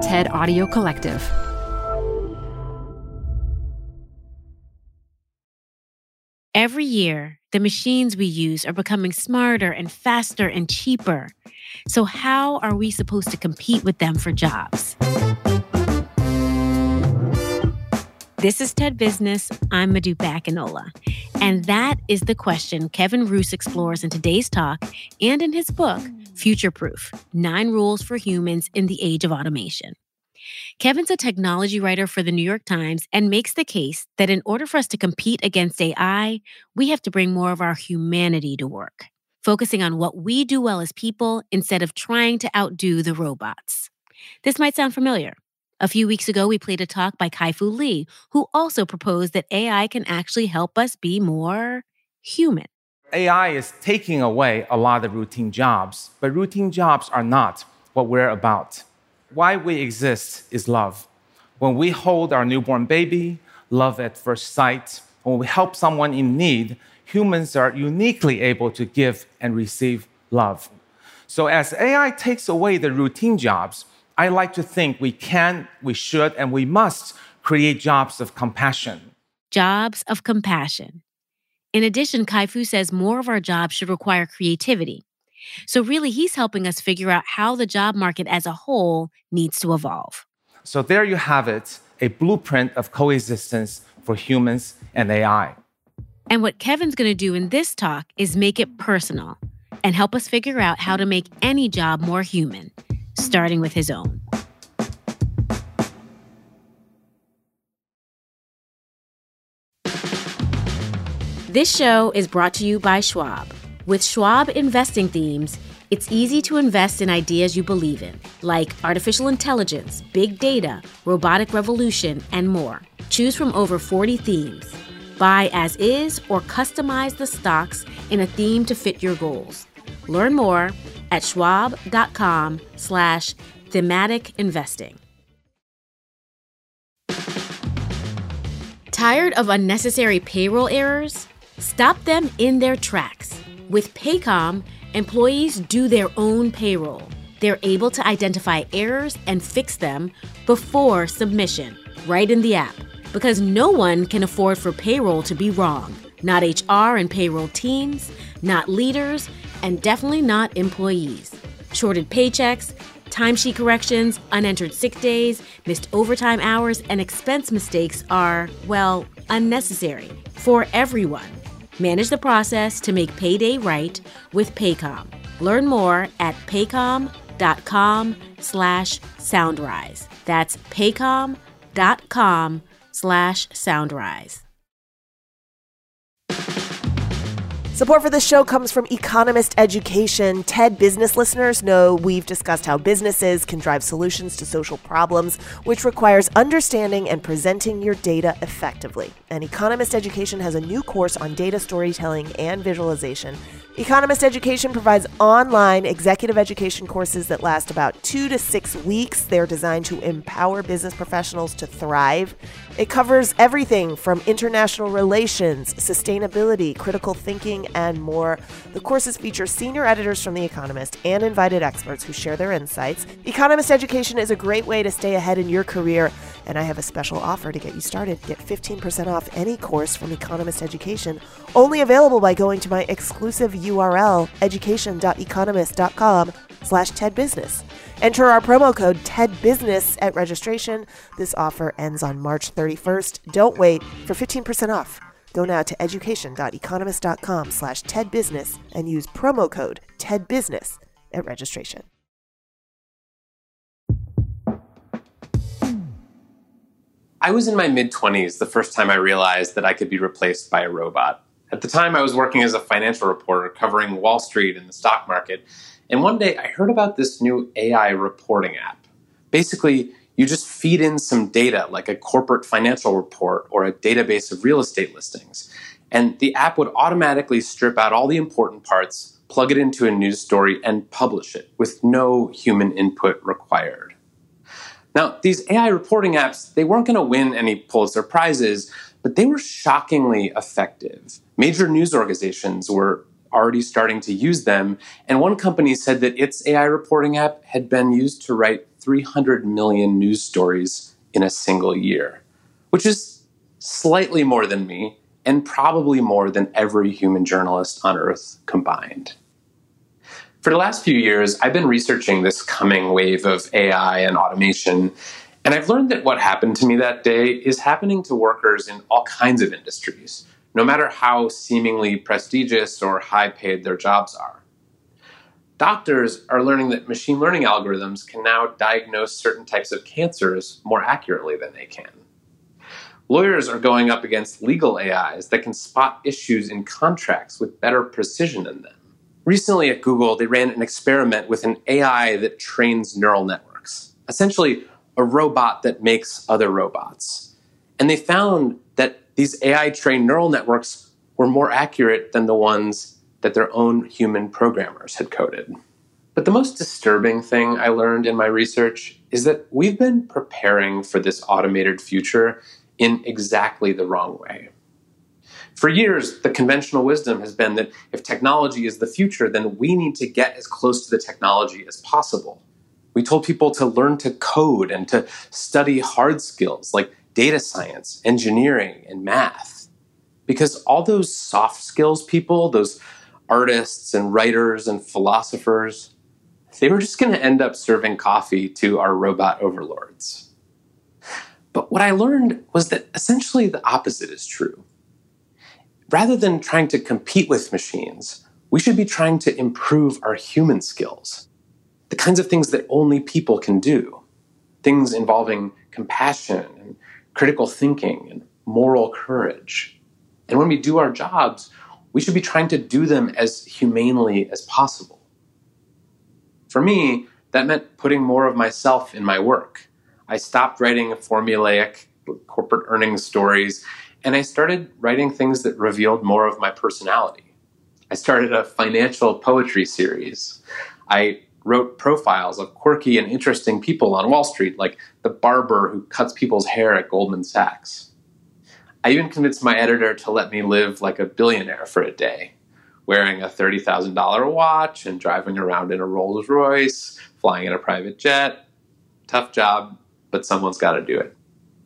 TED Audio Collective. Every year, the machines we use are becoming smarter and faster and cheaper. So, how are we supposed to compete with them for jobs? This is TED Business. I'm Modupe Akinola. And that is the question Kevin Roose explores in today's talk and in his book, Future Proof Nine Rules for Humans in the Age of Automation. Kevin's a technology writer for the New York Times and makes the case that in order for us to compete against AI, we have to bring more of our humanity to work, focusing on what we do well as people instead of trying to outdo the robots. This might sound familiar. A few weeks ago, we played a talk by Kai Fu Lee, who also proposed that AI can actually help us be more human. AI is taking away a lot of routine jobs, but routine jobs are not what we're about. Why we exist is love. When we hold our newborn baby, love at first sight, when we help someone in need, humans are uniquely able to give and receive love. So, as AI takes away the routine jobs, I like to think we can, we should, and we must create jobs of compassion. Jobs of compassion. In addition, Kai Fu says more of our jobs should require creativity. So, really, he's helping us figure out how the job market as a whole needs to evolve. So, there you have it a blueprint of coexistence for humans and AI. And what Kevin's going to do in this talk is make it personal and help us figure out how to make any job more human starting with his own. This show is brought to you by Schwab. With Schwab investing themes, it's easy to invest in ideas you believe in, like artificial intelligence, big data, robotic revolution, and more. Choose from over 40 themes. Buy as is or customize the stocks in a theme to fit your goals. Learn more at schwab.com slash thematic investing. Tired of unnecessary payroll errors? Stop them in their tracks. With Paycom, employees do their own payroll. They're able to identify errors and fix them before submission, right in the app. Because no one can afford for payroll to be wrong. Not HR and payroll teams, not leaders, and definitely not employees. Shorted paychecks, timesheet corrections, unentered sick days, missed overtime hours, and expense mistakes are, well, unnecessary for everyone. Manage the process to make payday right with Paycom. Learn more at paycom.com slash soundrise. That's paycom.com slash soundrise. Support for this show comes from Economist Education. TED business listeners know we've discussed how businesses can drive solutions to social problems, which requires understanding and presenting your data effectively. And Economist Education has a new course on data storytelling and visualization. Economist Education provides online executive education courses that last about two to six weeks. They're designed to empower business professionals to thrive. It covers everything from international relations, sustainability, critical thinking, and more. The courses feature senior editors from The Economist and invited experts who share their insights. Economist Education is a great way to stay ahead in your career, and I have a special offer to get you started. Get 15% off any course from Economist Education, only available by going to my exclusive URL, education.economist.com slash tedbusiness. Enter our promo code TEDBUSINESS at registration. This offer ends on March 31st. Don't wait for 15% off. Go now to education.economist.com slash tedbusiness and use promo code TEDBUSINESS at registration. I was in my mid 20s the first time I realized that I could be replaced by a robot. At the time, I was working as a financial reporter covering Wall Street and the stock market. And one day I heard about this new AI reporting app. Basically, you just feed in some data like a corporate financial report or a database of real estate listings. And the app would automatically strip out all the important parts, plug it into a news story, and publish it with no human input required. Now, these AI reporting apps, they weren't going to win any Pulitzer Prizes, but they were shockingly effective. Major news organizations were already starting to use them, and one company said that its AI reporting app had been used to write 300 million news stories in a single year, which is slightly more than me and probably more than every human journalist on Earth combined. For the last few years, I've been researching this coming wave of AI and automation, and I've learned that what happened to me that day is happening to workers in all kinds of industries, no matter how seemingly prestigious or high paid their jobs are. Doctors are learning that machine learning algorithms can now diagnose certain types of cancers more accurately than they can. Lawyers are going up against legal AIs that can spot issues in contracts with better precision than them. Recently at Google, they ran an experiment with an AI that trains neural networks, essentially, a robot that makes other robots. And they found that these AI trained neural networks were more accurate than the ones that their own human programmers had coded. But the most disturbing thing I learned in my research is that we've been preparing for this automated future in exactly the wrong way. For years, the conventional wisdom has been that if technology is the future, then we need to get as close to the technology as possible. We told people to learn to code and to study hard skills like data science, engineering, and math. Because all those soft skills people, those artists and writers and philosophers, they were just going to end up serving coffee to our robot overlords. But what I learned was that essentially the opposite is true. Rather than trying to compete with machines, we should be trying to improve our human skills, the kinds of things that only people can do, things involving compassion and critical thinking and moral courage. And when we do our jobs, we should be trying to do them as humanely as possible. For me, that meant putting more of myself in my work. I stopped writing formulaic corporate earnings stories and I started writing things that revealed more of my personality. I started a financial poetry series. I wrote profiles of quirky and interesting people on Wall Street, like the barber who cuts people's hair at Goldman Sachs. I even convinced my editor to let me live like a billionaire for a day, wearing a $30,000 watch and driving around in a Rolls Royce, flying in a private jet. Tough job, but someone's got to do it.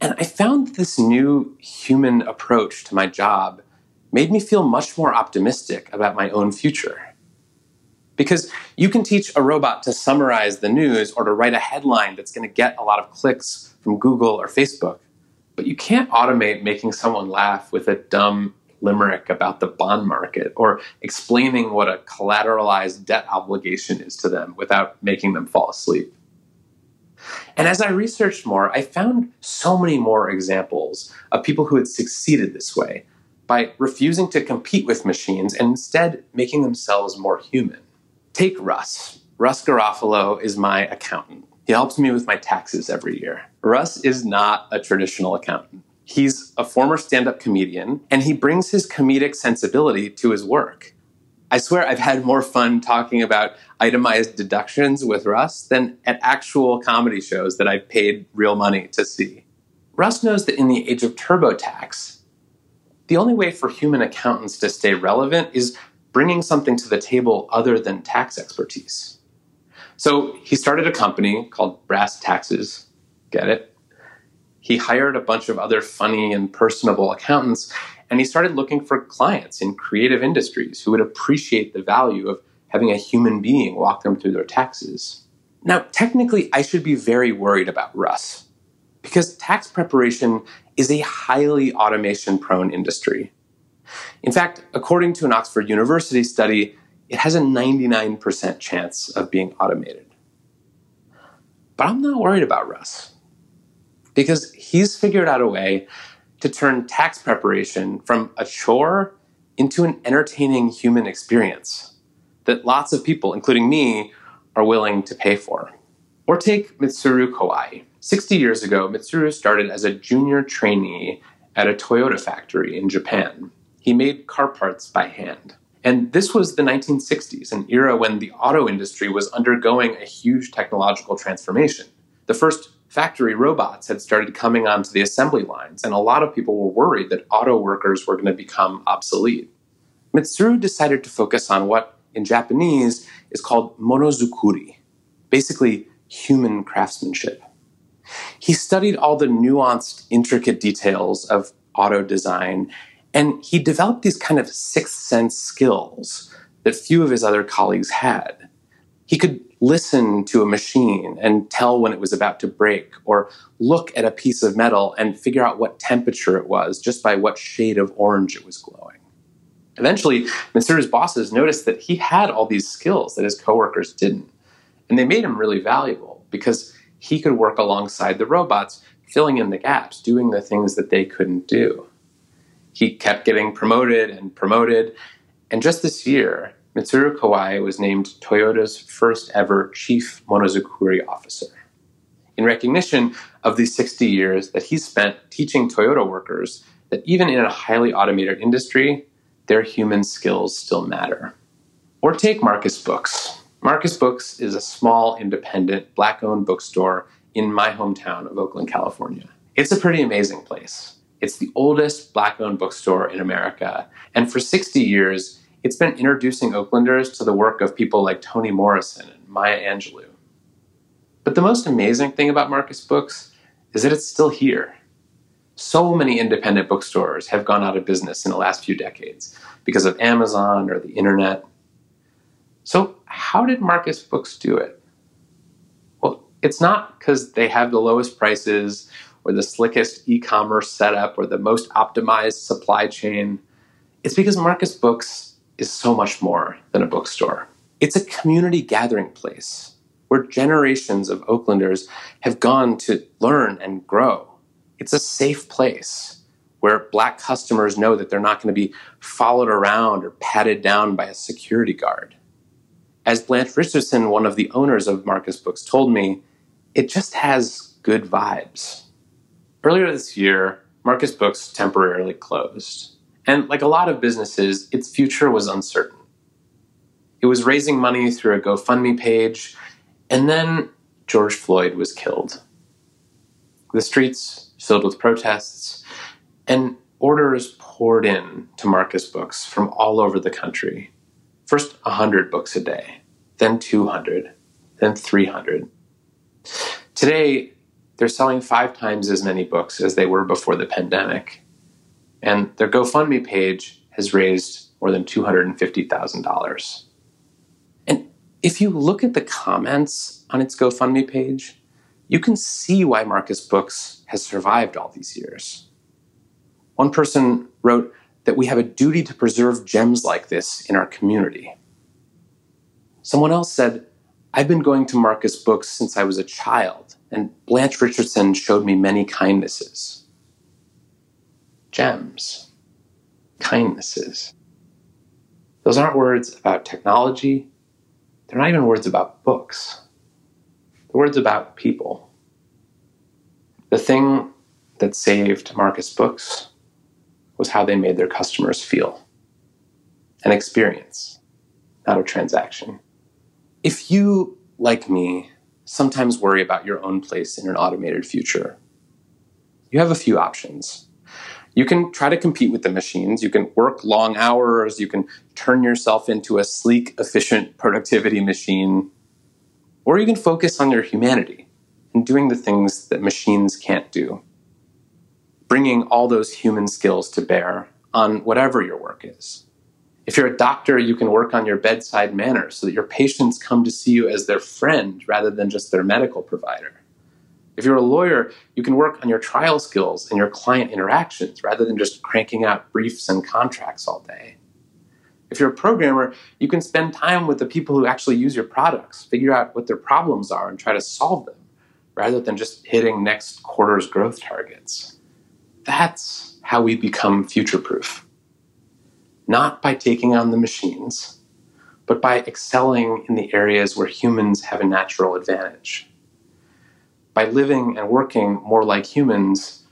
And I found this new human approach to my job made me feel much more optimistic about my own future. Because you can teach a robot to summarize the news or to write a headline that's going to get a lot of clicks from Google or Facebook. But you can't automate making someone laugh with a dumb limerick about the bond market or explaining what a collateralized debt obligation is to them without making them fall asleep. And as I researched more, I found so many more examples of people who had succeeded this way by refusing to compete with machines and instead making themselves more human. Take Russ. Russ Garofalo is my accountant. He helps me with my taxes every year. Russ is not a traditional accountant. He's a former stand up comedian, and he brings his comedic sensibility to his work. I swear I've had more fun talking about itemized deductions with Russ than at actual comedy shows that I've paid real money to see. Russ knows that in the age of TurboTax, the only way for human accountants to stay relevant is bringing something to the table other than tax expertise. So he started a company called Brass Taxes. Get it? He hired a bunch of other funny and personable accountants, and he started looking for clients in creative industries who would appreciate the value of having a human being walk them through their taxes. Now, technically, I should be very worried about Russ because tax preparation is a highly automation prone industry. In fact, according to an Oxford University study, it has a 99% chance of being automated. But I'm not worried about Russ because he's figured out a way to turn tax preparation from a chore into an entertaining human experience that lots of people, including me, are willing to pay for. Or take Mitsuru Kawai. 60 years ago, Mitsuru started as a junior trainee at a Toyota factory in Japan. He made car parts by hand. And this was the 1960s, an era when the auto industry was undergoing a huge technological transformation. The first factory robots had started coming onto the assembly lines, and a lot of people were worried that auto workers were going to become obsolete. Mitsuru decided to focus on what, in Japanese, is called monozukuri, basically human craftsmanship. He studied all the nuanced, intricate details of auto design, and he developed these kind of sixth sense skills that few of his other colleagues had. He could listen to a machine and tell when it was about to break, or look at a piece of metal and figure out what temperature it was just by what shade of orange it was glowing. Eventually, Mitsuru's bosses noticed that he had all these skills that his coworkers didn't, and they made him really valuable because he could work alongside the robots, filling in the gaps, doing the things that they couldn't do. He kept getting promoted and promoted, and just this year, Mitsuru Kawai was named Toyota's first ever chief Monozukuri officer. In recognition of the 60 years that he spent teaching Toyota workers that even in a highly automated industry, their human skills still matter. Or take Marcus Books. Marcus Books is a small, independent, black owned bookstore in my hometown of Oakland, California. It's a pretty amazing place. It's the oldest black owned bookstore in America, and for 60 years, it's been introducing Oaklanders to the work of people like Toni Morrison and Maya Angelou. But the most amazing thing about Marcus Books is that it's still here. So many independent bookstores have gone out of business in the last few decades because of Amazon or the internet. So, how did Marcus Books do it? Well, it's not because they have the lowest prices or the slickest e commerce setup or the most optimized supply chain. It's because Marcus Books is so much more than a bookstore. It's a community gathering place where generations of Oaklanders have gone to learn and grow. It's a safe place where black customers know that they're not going to be followed around or patted down by a security guard. As Blanche Richardson, one of the owners of Marcus Books, told me, it just has good vibes. Earlier this year, Marcus Books temporarily closed. And like a lot of businesses, its future was uncertain. It was raising money through a GoFundMe page, and then George Floyd was killed. The streets filled with protests, and orders poured in to Marcus Books from all over the country. First 100 books a day, then 200, then 300. Today, they're selling five times as many books as they were before the pandemic. And their GoFundMe page has raised more than $250,000. And if you look at the comments on its GoFundMe page, you can see why Marcus Books has survived all these years. One person wrote that we have a duty to preserve gems like this in our community. Someone else said, I've been going to Marcus Books since I was a child, and Blanche Richardson showed me many kindnesses gems, kindnesses. Those aren't words about technology. They're not even words about books. They're words about people. The thing that saved Marcus Books was how they made their customers feel an experience, not a transaction. If you, like me, sometimes worry about your own place in an automated future, you have a few options you can try to compete with the machines. You can work long hours. You can turn yourself into a sleek, efficient productivity machine. Or you can focus on your humanity and doing the things that machines can't do. Bringing all those human skills to bear on whatever your work is. If you're a doctor, you can work on your bedside manner so that your patients come to see you as their friend rather than just their medical provider. If you're a lawyer, you can work on your trial skills and your client interactions rather than just cranking out briefs and contracts all day. If you're a programmer, you can spend time with the people who actually use your products, figure out what their problems are, and try to solve them rather than just hitting next quarter's growth targets. That's how we become future proof. Not by taking on the machines, but by excelling in the areas where humans have a natural advantage by living and working more like humans,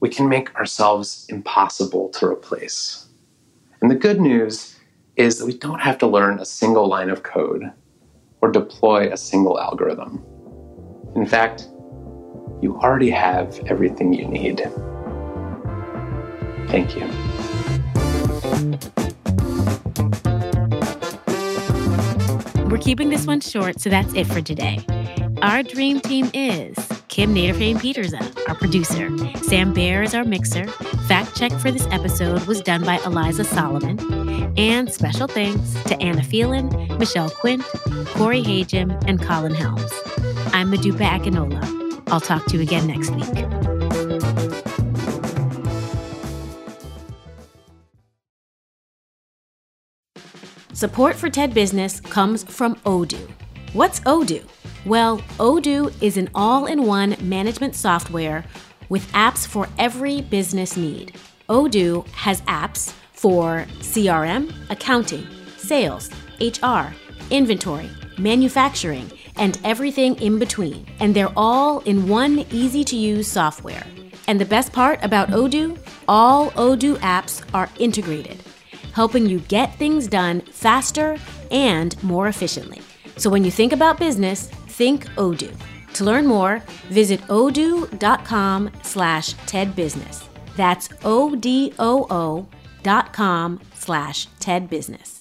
we can make ourselves impossible to replace. And the good news is that we don't have to learn a single line of code or deploy a single algorithm. In fact, you already have everything you need. Thank you. We're keeping this one short, so that's it for today. Our dream team is Kim Nederveen Pieterse, our producer. Sam Bair is our mixer. Fact check for this episode was done by Eliza Solomon. And special thanks to Anna Phelan, Michelle Quint, Corey Hajim, and Colin Helms. I'm Modupe Akinola. I'll talk to you again next week. Support for TED Business comes from Odoo. What's Odoo? Well, Odoo is an all in one management software with apps for every business need. Odoo has apps for CRM, accounting, sales, HR, inventory, manufacturing, and everything in between. And they're all in one easy to use software. And the best part about Odoo? All Odoo apps are integrated, helping you get things done faster and more efficiently. So when you think about business, think Odoo. To learn more, visit odoo.com slash tedbusiness. That's O-D-O-O dot com slash tedbusiness.